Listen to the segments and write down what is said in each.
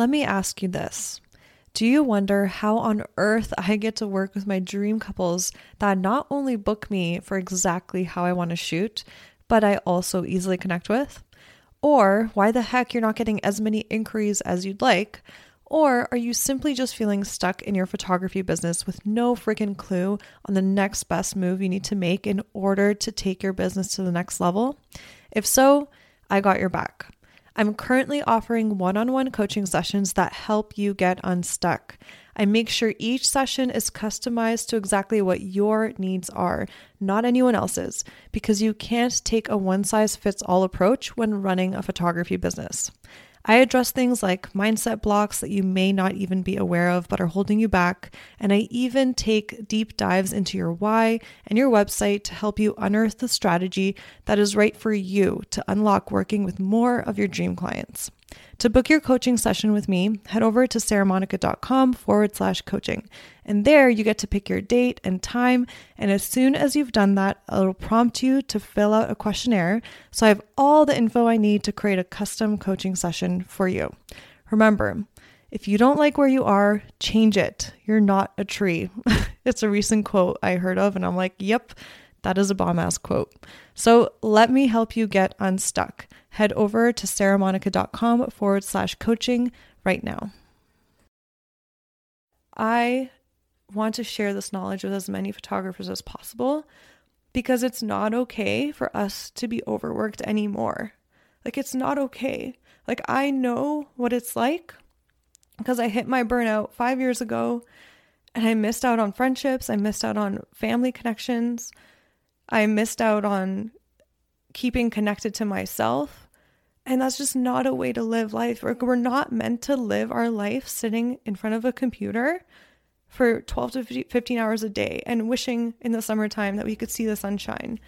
let me ask you this. Do you wonder how on earth I get to work with my dream couples that not only book me for exactly how I want to shoot, but I also easily connect with? Or why the heck you're not getting as many inquiries as you'd like? Or are you simply just feeling stuck in your photography business with no freaking clue on the next best move you need to make in order to take your business to the next level? If so, I got your back. I'm currently offering one on one coaching sessions that help you get unstuck. I make sure each session is customized to exactly what your needs are, not anyone else's, because you can't take a one size fits all approach when running a photography business. I address things like mindset blocks that you may not even be aware of but are holding you back. And I even take deep dives into your why and your website to help you unearth the strategy that is right for you to unlock working with more of your dream clients. To book your coaching session with me, head over to sarahmonika.com forward slash coaching. And there you get to pick your date and time. And as soon as you've done that, it'll prompt you to fill out a questionnaire. So I have all the info I need to create a custom coaching session for you. Remember, if you don't like where you are, change it. You're not a tree. it's a recent quote I heard of, and I'm like, yep, that is a bomb ass quote. So let me help you get unstuck head over to sarahmonika.com forward slash coaching right now. I want to share this knowledge with as many photographers as possible because it's not okay for us to be overworked anymore. Like, it's not okay. Like, I know what it's like because I hit my burnout five years ago and I missed out on friendships. I missed out on family connections. I missed out on keeping connected to myself. And that's just not a way to live life. We're, not meant to live our life sitting in front of a computer for 12 to 15 hours a day and wishing in the summertime that we could see the sunshine.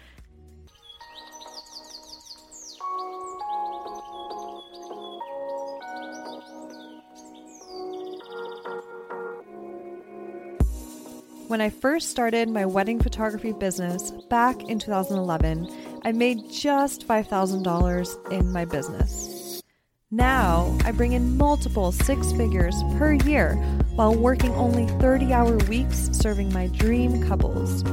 When I first started my wedding photography business back in 2011, I made just $5,000 in my business. Now I bring in multiple six figures per year while working only 30 hour weeks serving my dream couples.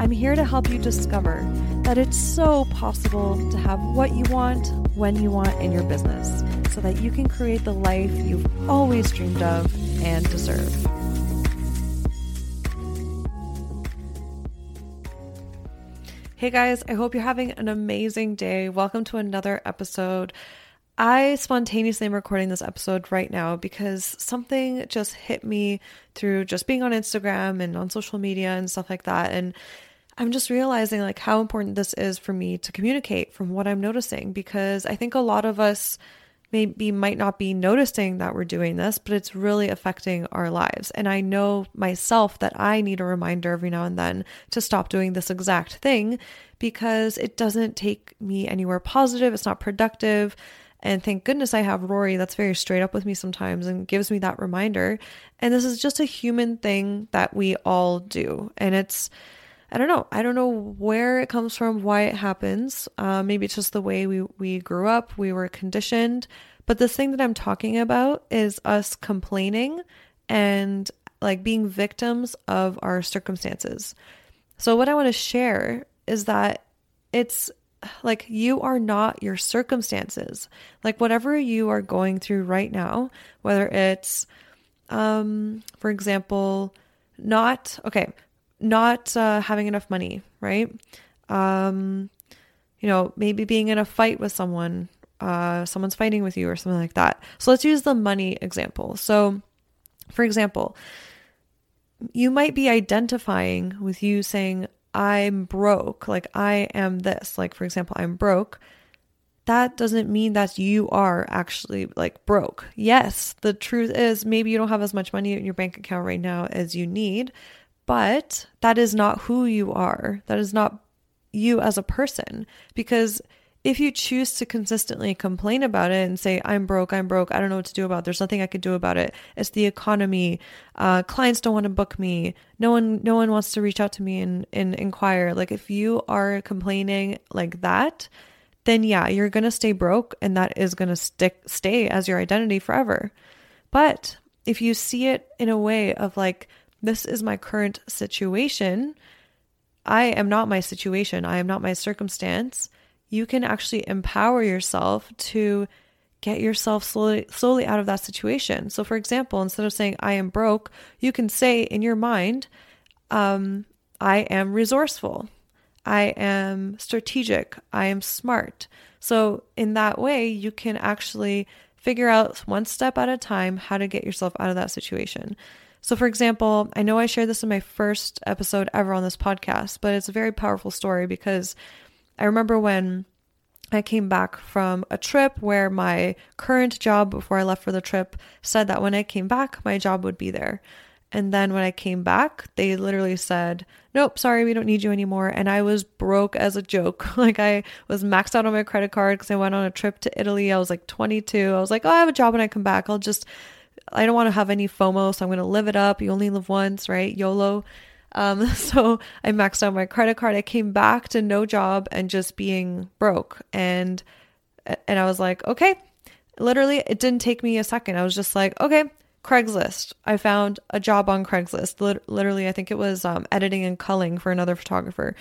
I'm here to help you discover that it's so possible to have what you want when you want in your business so that you can create the life you've always dreamed of and deserve. Hey guys, I hope you're having an amazing day. Welcome to another episode. I spontaneously am recording this episode right now because something just hit me through just being on Instagram and on social media and stuff like that. And I'm just realizing like how important this is for me to communicate from what I'm noticing because I think a lot of us maybe might not be noticing that we're doing this, but it's really affecting our lives. And I know myself that I need a reminder every now and then to stop doing this exact thing because it doesn't take me anywhere positive, it's not productive. And thank goodness I have Rory that's very straight up with me sometimes and gives me that reminder. And this is just a human thing that we all do. And it's, I don't know. I don't know where it comes from, why it happens. Uh, maybe it's just the way we, we grew up, we were conditioned. But this thing that I'm talking about is us complaining and like being victims of our circumstances. So, what I want to share is that it's like you are not your circumstances. Like, whatever you are going through right now, whether it's, um, for example, not okay not uh, having enough money, right? Um, you know, maybe being in a fight with someone, uh, someone's fighting with you or something like that. So let's use the money example. So, for example, you might be identifying with you saying, I'm broke, like I am this. Like, for example, I'm broke. That doesn't mean that you are actually like broke. Yes, the truth is maybe you don't have as much money in your bank account right now as you need, but that is not who you are. That is not you as a person. Because if you choose to consistently complain about it and say, I'm broke, I'm broke, I don't know what to do about it, there's nothing I could do about it. It's the economy. Uh, clients don't want to book me. No one no one wants to reach out to me and, and inquire. Like if you are complaining like that, then yeah, you're gonna stay broke and that is gonna stick stay as your identity forever. But if you see it in a way of like, this is my current situation, I am not my situation, I am not my circumstance, you can actually empower yourself to get yourself slowly slowly out of that situation. So for example, instead of saying I am broke, you can say in your mind, um, I am resourceful. I am strategic. I am smart. So, in that way, you can actually figure out one step at a time how to get yourself out of that situation. So, for example, I know I shared this in my first episode ever on this podcast, but it's a very powerful story because I remember when I came back from a trip where my current job before I left for the trip said that when I came back, my job would be there. And then when I came back, they literally said, Nope, sorry, we don't need you anymore. And I was broke as a joke. like I was maxed out on my credit card because I went on a trip to Italy. I was like 22. I was like, Oh, I have a job when I come back. I'll just, I don't want to have any FOMO. So I'm going to live it up. You only live once, right? YOLO. Um, so I maxed out my credit card. I came back to no job and just being broke. And, and I was like, okay, literally, it didn't take me a second. I was just like, okay, Craigslist. I found a job on Craigslist. literally, I think it was um, editing and culling for another photographer.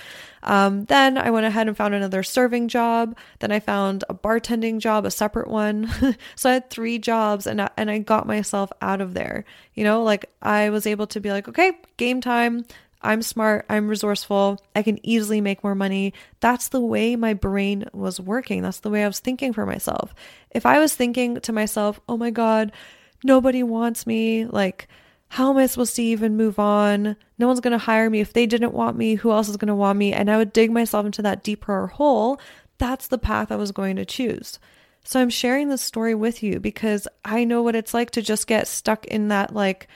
Um, then I went ahead and found another serving job. Then I found a bartending job, a separate one. so I had three jobs, and I, and I got myself out of there. You know, like I was able to be like, okay, game time. I'm smart, I'm resourceful, I can easily make more money. That's the way my brain was working. That's the way I was thinking for myself. If I was thinking to myself, oh my God, nobody wants me. Like, how am I supposed to even move on? No one's going to hire me. If they didn't want me, who else is going to want me? And I would dig myself into that deeper hole. That's the path I was going to choose. So I'm sharing this story with you because I know what it's like to just get stuck in that, like,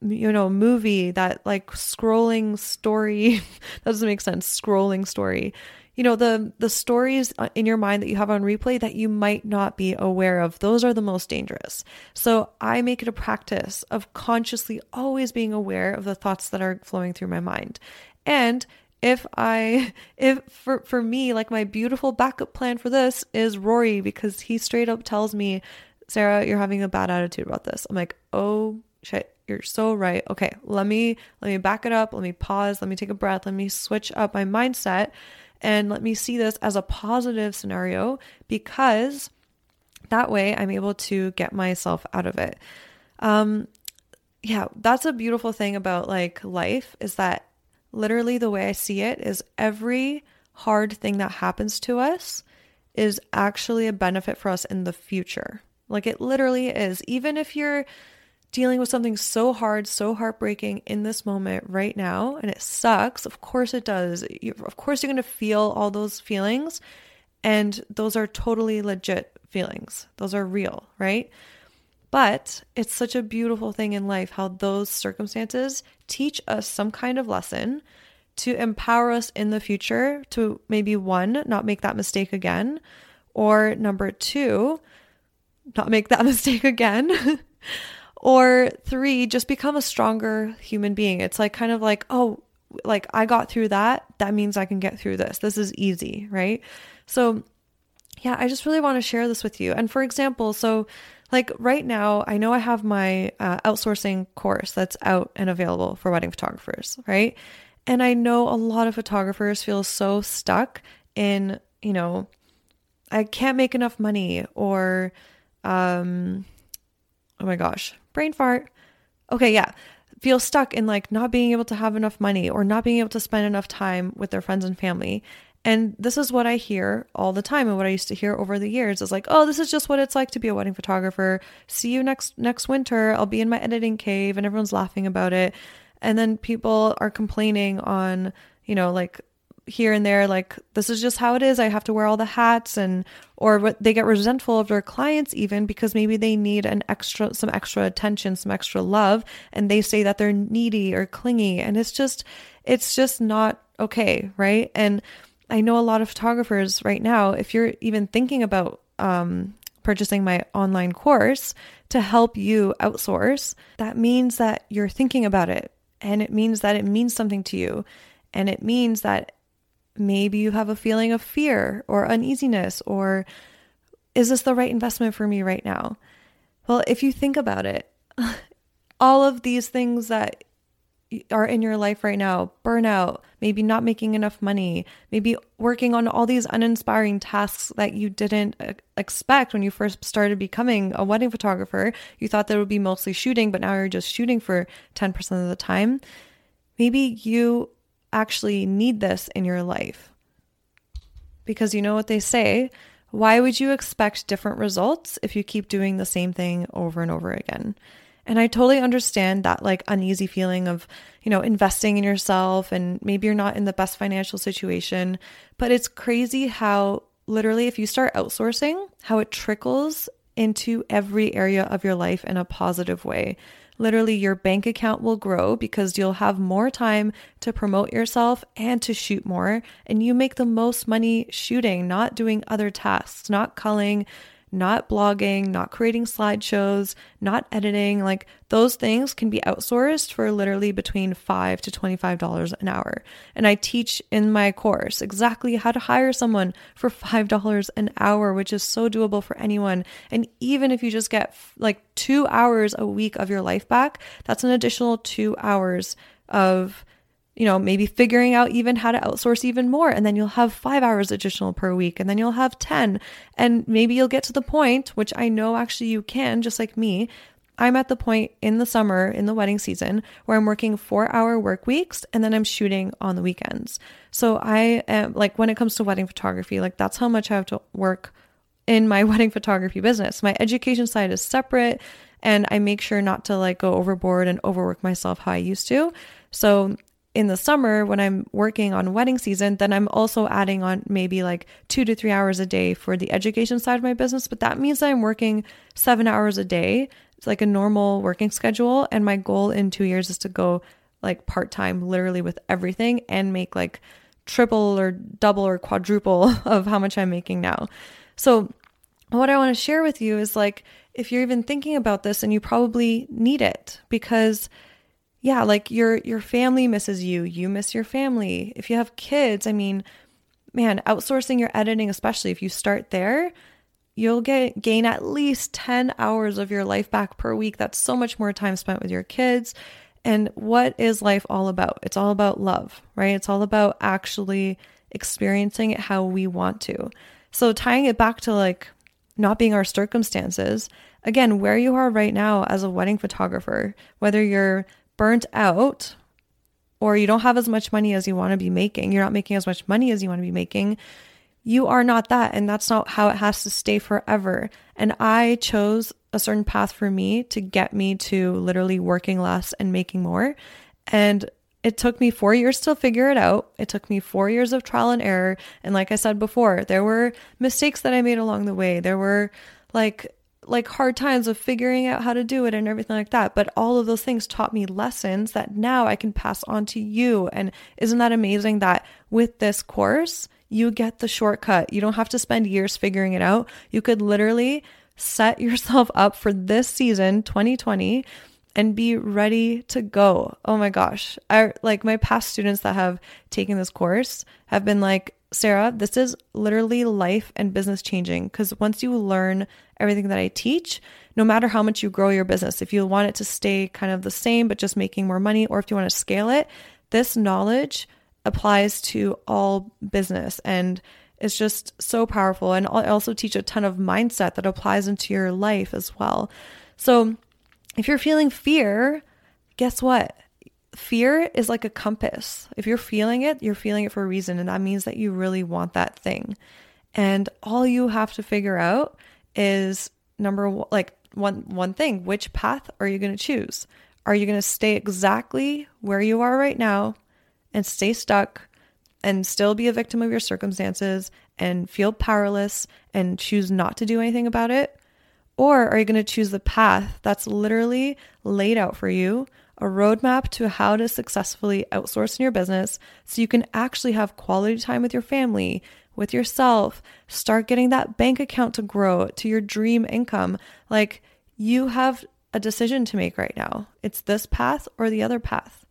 you know, movie, that like scrolling story. that doesn't make sense. Scrolling story you know the the stories uh, in your mind that you have on replay that you might not be aware of those are the most dangerous. So i make it a practice of consciously always being aware of the thoughts that are flowing through my mind. And if i if for for me like my beautiful backup plan for this is rory because he straight up tells me sarah you're having a bad attitude about this. I'm like oh shit you're so right. Okay let me let me back it up. Let me pause. Let me take a breath. Let me switch up my mindset and let me see this as a positive scenario because that way I'm able to get myself out of it. Um, yeah, that's a beautiful thing about like life is that literally the way I see it is every hard thing that happens to us is actually a benefit for us in the future. Like it literally is. Even if you're dealing with something so hard, so heartbreaking in this moment right now, and it sucks. Of course it does. You, of course, you're going to feel all those feelings, and those are totally legit feelings. Those are real, right? But it's such a beautiful thing in life how those circumstances teach us some kind of lesson to empower us in the future to maybe one, not make that mistake again, or number two, not make that mistake again. Or three, just become a stronger human being. It's like kind of like, oh, like I got through that. That means I can get through this. This is easy, right? So, yeah, I just really want to share this with you. And for example, so like right now, I know I have my uh, outsourcing course that's out and available for wedding photographers, right? And I know a lot of photographers feel so stuck in, you know, I can't make enough money or, um, oh my gosh, brain fart. Okay, yeah. Feel stuck in like not being able to have enough money or not being able to spend enough time with their friends and family. And this is what I hear all the time and what I used to hear over the years is like, "Oh, this is just what it's like to be a wedding photographer. See you next next winter. I'll be in my editing cave." And everyone's laughing about it. And then people are complaining on, you know, like here and there like this is just how it is. I have to wear all the hats and or they get resentful of their clients even because maybe they need an extra some extra attention some extra love and they say that they're needy or clingy and it's just it's just not okay right? And i know a lot of photographers right now if you're even thinking about um, purchasing my online course to help you outsource that means that you're thinking about it and it means that it means something to you and it means that Maybe you have a feeling of fear or uneasiness, or is this the right investment for me right now? Well, if you think about it, all of these things that are in your life right now burnout, maybe not making enough money, maybe working on all these uninspiring tasks that you didn't uh, expect when you first started becoming a wedding photographer. You thought that it would be mostly shooting, but now you're just shooting for 10% of the time. Maybe you actually need this in your life. Because you know what they say why would you expect different results if you keep doing the same thing over and over again? And I totally understand that like uneasy feeling of, you know, investing in yourself and maybe you're not in the best financial situation, but it's crazy how literally if you start outsourcing, how it trickles into every area of your life in a positive way. Literally, your bank account will grow because you'll have more time to promote yourself and to shoot more. And you make the most money shooting, not doing other tasks, not culling, not blogging, not creating slideshows, not editing. Like those things can be outsourced for literally between 5 to $25 an hour. And I teach in my course exactly how to hire someone for $5 an hour, which is so doable for anyone. And even if you just get like 2 hours a week of your life back, that's an additional 2 hours of you know, maybe figuring out even how to outsource even more. And then you'll have five hours additional per week, and then you'll have 10. And maybe you'll get to the point, which I know actually you can, just like me. I'm at the point in the summer, in the wedding season, where I'm working four hour work weeks and then I'm shooting on the weekends. So I am like, when it comes to wedding photography, like that's how much I have to work in my wedding photography business. My education side is separate and I make sure not to like go overboard and overwork myself how I used to. So in the summer when I'm working on wedding season, then I'm also adding on maybe like two to three hours a day for the education side of my business. But that means that I'm working seven hours a day. It's like a normal working schedule. And my goal in two years is to go like part time, literally with everything and make like triple or double or quadruple of how much I'm making now. So, what I want to share with you is like, if you're even thinking about this and you probably need it because yeah, like your your family misses you, you miss your family. If you have kids, I mean, man, outsourcing your editing, especially if you start there, you'll get gain at least 10 hours of your life back per week. That's so much more time spent with your kids. And what is life all about? It's all about love, right? It's all about actually experiencing it how we want to. So tying it back to like not being our circumstances, again, where you are right now as a wedding photographer, whether you're burnt out or you don't have as much money as you want to be making, you're not making as much money as you want to be making, you are not that. And that's not how it has to stay forever. And I chose a certain path for me to get me to literally working less and making more. And it took me four years to figure it out. It took me four years of trial and error. And like I said before, there were mistakes that I made along the way. There were like like hard times of figuring out how to do it and everything like that. But all of those things taught me lessons that now I can pass on to you. And isn't that amazing that with this course, you get the shortcut? You don't have to spend years figuring it out. You could literally set yourself up for this season, 2020 and be ready to go. Oh my gosh. I like my past students that have taken this course have been like, Sarah, this is literally life and business changing because once you learn everything that I teach, no matter how much you grow your business, if you want it to stay kind of the same but just making more money, or if you want to scale it, this knowledge applies to all business and it's just so powerful. And I also teach a ton of mindset that applies into your life as well. So if you're feeling fear, guess what? Fear is like a compass. If you're feeling it, you're feeling it for a reason. And that means that you really want that thing. And all you have to figure out is number one, like one, one thing, which path are you going to choose? Are you going to stay exactly where you are right now and stay stuck and still be a victim of your circumstances and feel powerless and choose not to do anything about it? Or are you going to choose the path that's literally laid out for you a roadmap to how to successfully outsource in your business so you can actually have quality time with your family, with yourself, start getting that bank account to grow to your dream income. Like you have a decision to make right now. It's this path or the other path.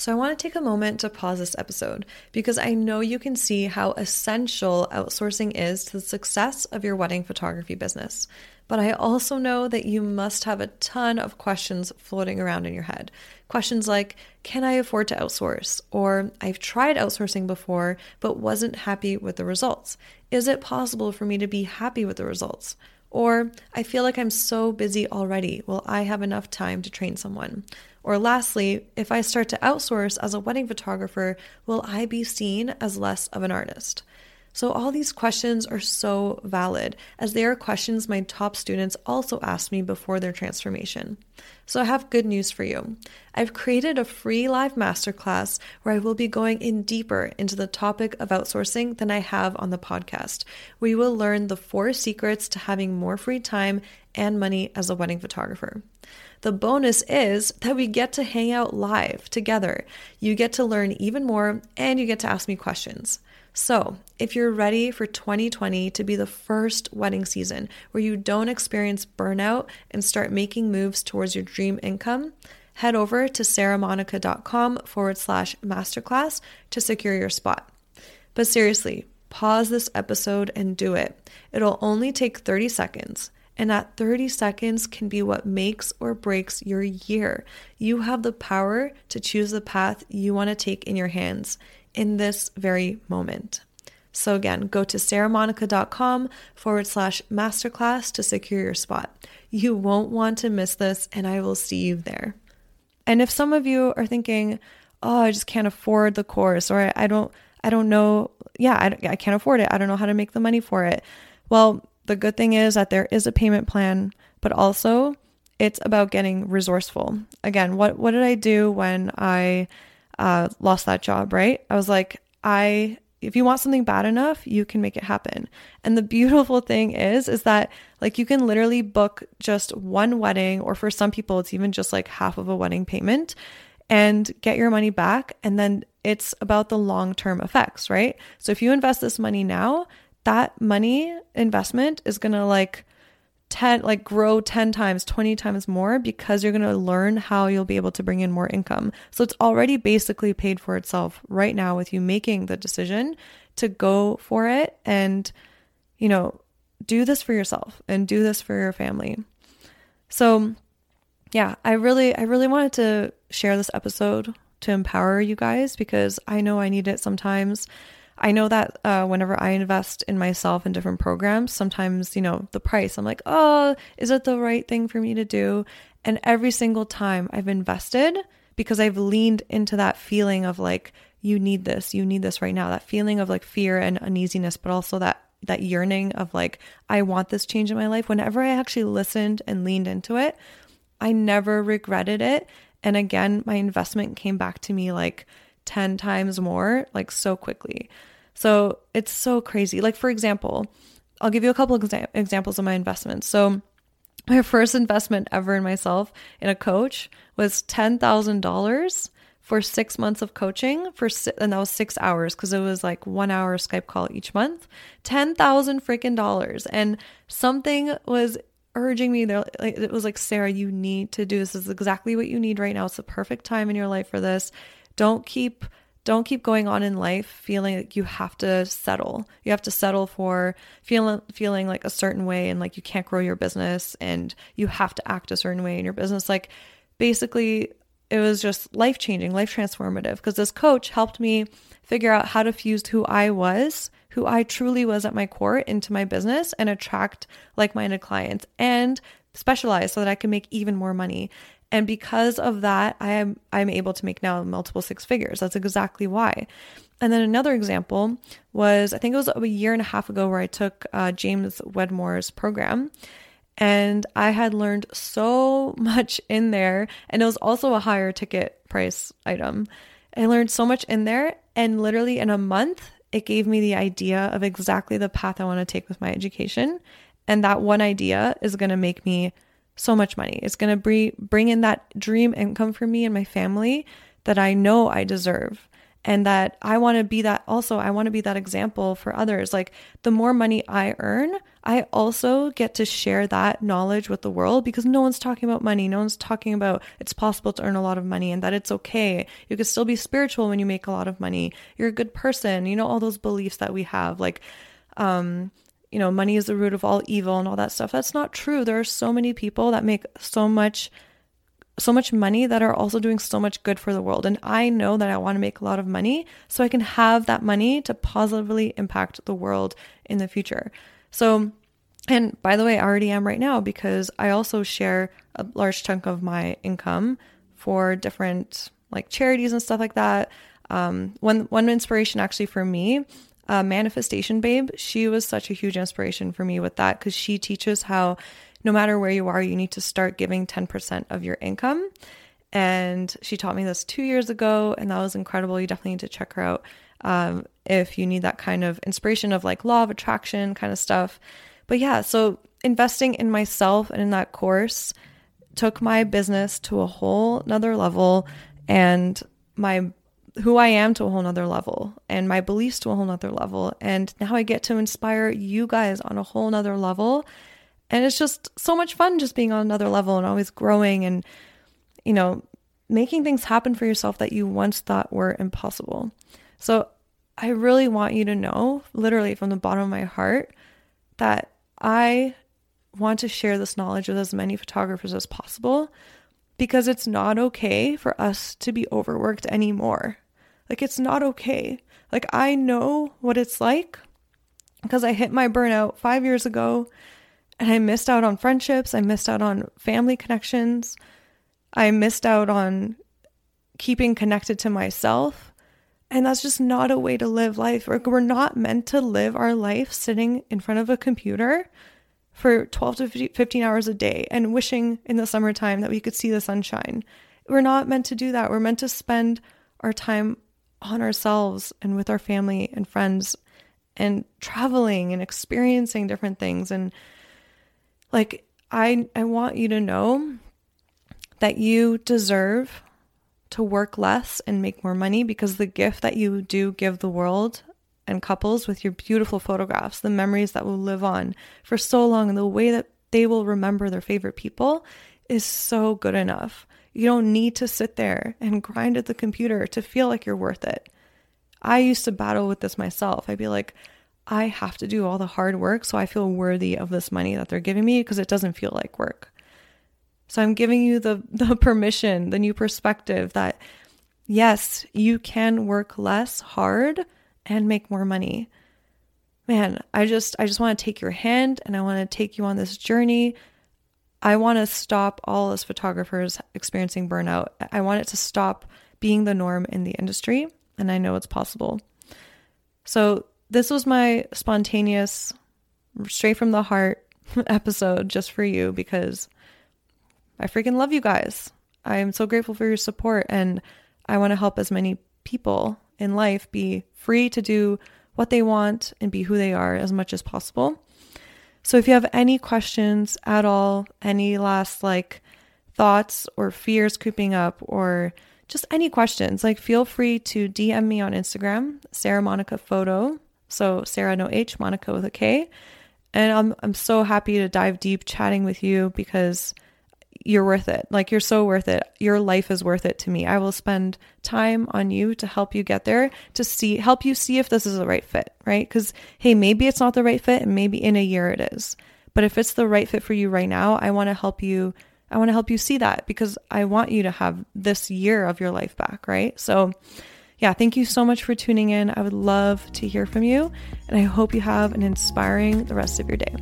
So, I want to take a moment to pause this episode because I know you can see how essential outsourcing is to the success of your wedding photography business. But I also know that you must have a ton of questions floating around in your head. Questions like Can I afford to outsource? Or I've tried outsourcing before but wasn't happy with the results. Is it possible for me to be happy with the results? Or I feel like I'm so busy already. Will I have enough time to train someone? Or lastly, if I start to outsource as a wedding photographer, will I be seen as less of an artist? So, all these questions are so valid, as they are questions my top students also asked me before their transformation. So, I have good news for you. I've created a free live masterclass where I will be going in deeper into the topic of outsourcing than I have on the podcast. We will learn the four secrets to having more free time and money as a wedding photographer. The bonus is that we get to hang out live together. You get to learn even more and you get to ask me questions. So, if you're ready for 2020 to be the first wedding season where you don't experience burnout and start making moves towards your dream income, head over to sarahmonika.com forward slash masterclass to secure your spot. But seriously, pause this episode and do it. It'll only take 30 seconds. And that 30 seconds can be what makes or breaks your year. You have the power to choose the path you want to take in your hands in this very moment. So, again, go to sarahmonika.com forward slash masterclass to secure your spot. You won't want to miss this, and I will see you there. And if some of you are thinking, oh, I just can't afford the course, or I, don't, I don't know, yeah, I, I can't afford it. I don't know how to make the money for it. Well, the good thing is that there is a payment plan, but also it's about getting resourceful. Again, what what did I do when I uh, lost that job? Right, I was like, I if you want something bad enough, you can make it happen. And the beautiful thing is, is that like you can literally book just one wedding, or for some people, it's even just like half of a wedding payment and get your money back. And then it's about the long term effects, right? So if you invest this money now, that money investment is going to like 10 like grow 10 times 20 times more because you're going to learn how you'll be able to bring in more income. So it's already basically paid for itself right now with you making the decision to go for it and you know do this for yourself and do this for your family. So yeah i really i really wanted to share this episode to empower you guys because i know i need it sometimes I know that uh, whenever I invest in myself in different programs, sometimes, you know, the price, I'm like, oh, is it the right thing for me to do? And every single time I've invested because I've leaned into that feeling of like, you need this, you need this right now, that feeling of like fear and uneasiness, but also that that yearning of like I want this change in my life. Whenever I actually listened and leaned into it I never regretted it. And again my investment came back to me like 10 times more like so quickly so it's so crazy. Like, for example, I'll give you a couple exa- examples of my investments. So, my first investment ever in myself in a coach was $10,000 for six months of coaching for and that was six hours because it was like one hour Skype call each month, ten thousand freaking dollars, and something was urging me there. Like, it was like Sarah, you need to do this. this. is exactly what you need right now. It's the perfect time in your life for this. Don't keep don't keep going on in life feeling like you have to settle. You have to settle for feeling feeling like a certain way and like you can't grow your business and you have to act a certain way in your business. Like basically it was just life changing, life transformative because this coach helped me figure out how to fuse who I was, who I truly was at my core into my business and attract like-minded clients and specialize so that I can make even more money. And because of that, I am I'm able to make now multiple six figures. That's exactly why. And then another example was I think it was a year and a half ago where I took uh, James Wedmore's program. And I had learned so much in there. And it was also a higher ticket price item. I learned so much in there. And literally in a month, it gave me the idea of exactly the path I want to take with my education. And that one idea is going to make me so much money. It's going to bring bring in that dream income for me and my family that I know I deserve. and that I want to be that also I want to be that example for others. Like the more money I earn I also get to share that knowledge with the world because no one's talking about money. No one's talking about it's possible to earn a lot of money and that it's okay. You can still be spiritual when you make a lot of money. You're a good person. You know all those beliefs that we have. Like um you know money is the root of all evil and all that stuff that's not true there are so many people that make so much so much money that are also doing so much good for the world. And I know that I want to make a lot of money so I can have that money to positively impact the world in the future. So, and by the way, I already am right now because I also share a large chunk of my income for different like charities and stuff like that. Um, one one inspiration actually for me, uh, Manifestation Babe, she was such a huge inspiration for me with that because she teaches how no matter where you are, you need to start giving 10% of your income. And she taught me this two years ago, and that was incredible. You definitely need to check her out um, if you need that kind of inspiration of like law of attraction kind of stuff. But yeah, so investing in myself and in that course took my business to a whole nother level and my who I am to a whole nother level and my beliefs to a whole nother level. And now I get to inspire you guys on a whole nother level and it's just so much fun just being on another level and always growing and, you know, making things happen for yourself that you once thought were impossible. So I really want you to know, literally from the bottom of my heart, that I want to share this knowledge with as many photographers as possible because it's not okay for us to be overworked anymore. Like, it's not okay. Like, I know what it's like because I hit my burnout five years ago and I missed out on friendships. I missed out on family connections. I missed out on keeping connected to myself. And that's just not a way to live life. We're not meant to live our life sitting in front of a computer for 12 to 15 hours a day and wishing in the summertime that we could see the sunshine. We're not meant to do that. We're meant to spend our time on ourselves and with our family and friends and traveling and experiencing different things and like I I want you to know that you deserve to work less and make more money because the gift that you do give the world and couples with your beautiful photographs, the memories that will live on for so long and the way that they will remember their favorite people is so good enough. You don't need to sit there and grind at the computer to feel like you're worth it. I used to battle with this myself. I'd be like, I have to do all the hard work so I feel worthy of this money that they're giving me because it doesn't feel like work. So I'm giving you the the permission, the new perspective that yes, you can work less hard and make more money. Man, I just I just want to take your hand and I want to take you on this journey. I want to stop all us photographers experiencing burnout. I want it to stop being the norm in the industry and I know it's possible. So this was my spontaneous, straight from the heart episode just for you because I freaking love you guys. I am so grateful for your support and I want to help as many people in life be free to do what they want and be who they are as much as possible. So if you have any questions at all, any last like thoughts or fears creeping up or just any questions, like feel free to DM me on Instagram, Sarah Monika Photo. So Sarah no H, Monika with a K. And I'm I'm so happy to dive deep chatting with you because you're worth it. Like you're so worth it. Your life is worth it to me. I will spend time on you to help you get there, to see help you see if this is the right fit, right? Cuz hey, maybe it's not the right fit and maybe in a year it is. But if it's the right fit for you right now, I want to help you I want to help you see that because I want you to have this year of your life back, right? So yeah, thank you so much for tuning in. I would love to hear from you, and I hope you have an inspiring the rest of your day.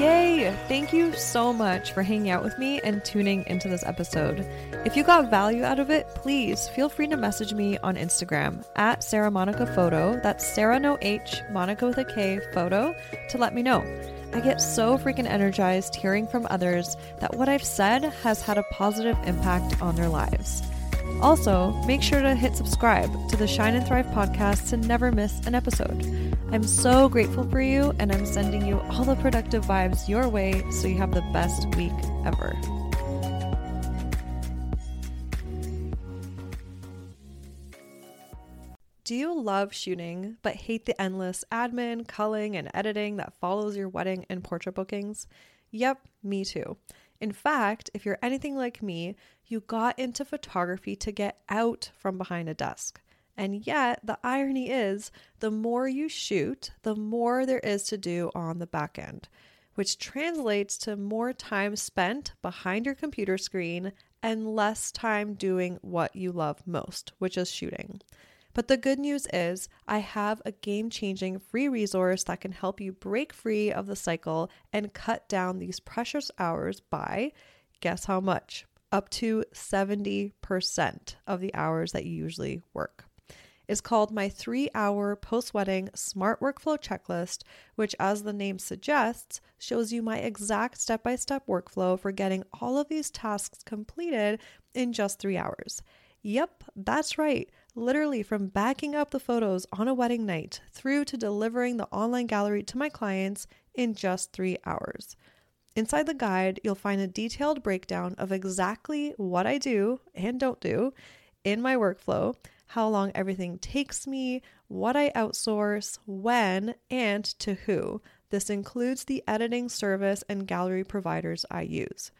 Yay! Thank you so much for hanging out with me and tuning into this episode. If you got value out of it, please feel free to message me on Instagram at Sarah Monika Photo. That's Sarah no H, Monika with a K photo to let me know. I get so freaking energized hearing from others that what I've said has had a positive impact on their lives. Also, make sure to hit subscribe to the Shine and Thrive podcast to never miss an episode. I'm so grateful for you, and I'm sending you all the productive vibes your way so you have the best week ever. Do you love shooting but hate the endless admin, culling, and editing that follows your wedding and portrait bookings? Yep, me too. In fact, if you're anything like me, you got into photography to get out from behind a desk. And yet, the irony is, the more you shoot, the more there is to do on the back end, which translates to more time spent behind your computer screen and less time doing what you love most, which is shooting. But the good news is, I have a game changing free resource that can help you break free of the cycle and cut down these precious hours by guess how much? Up to 70% of the hours that you usually work. Is called my three hour post wedding smart workflow checklist, which, as the name suggests, shows you my exact step by step workflow for getting all of these tasks completed in just three hours. Yep, that's right. Literally, from backing up the photos on a wedding night through to delivering the online gallery to my clients in just three hours. Inside the guide, you'll find a detailed breakdown of exactly what I do and don't do in my workflow, how long everything takes me, what I outsource, when, and to who. This includes the editing service and gallery providers I use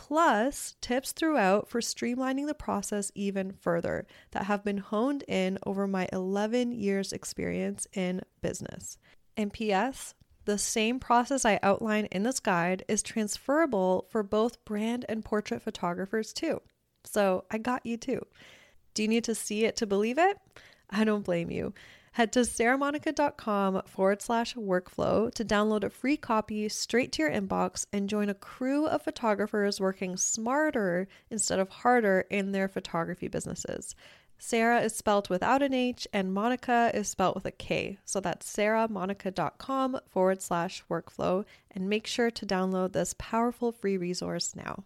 plus tips throughout for streamlining the process even further that have been honed in over my 11 years' experience in business. And P.S., the same process I outline in this guide is transferable for both brand and portrait photographers too. So I got you too. Do you need to see it to believe it? I don't blame you. Head to sarahmonika.com forward slash workflow to download a free copy straight to your inbox and join a crew of photographers working smarter instead of harder in their photography businesses. Sarah is spelled without an H and Monika is spelled with a K. So that's sarahmonika.com forward slash workflow. And make sure to download this powerful free resource now.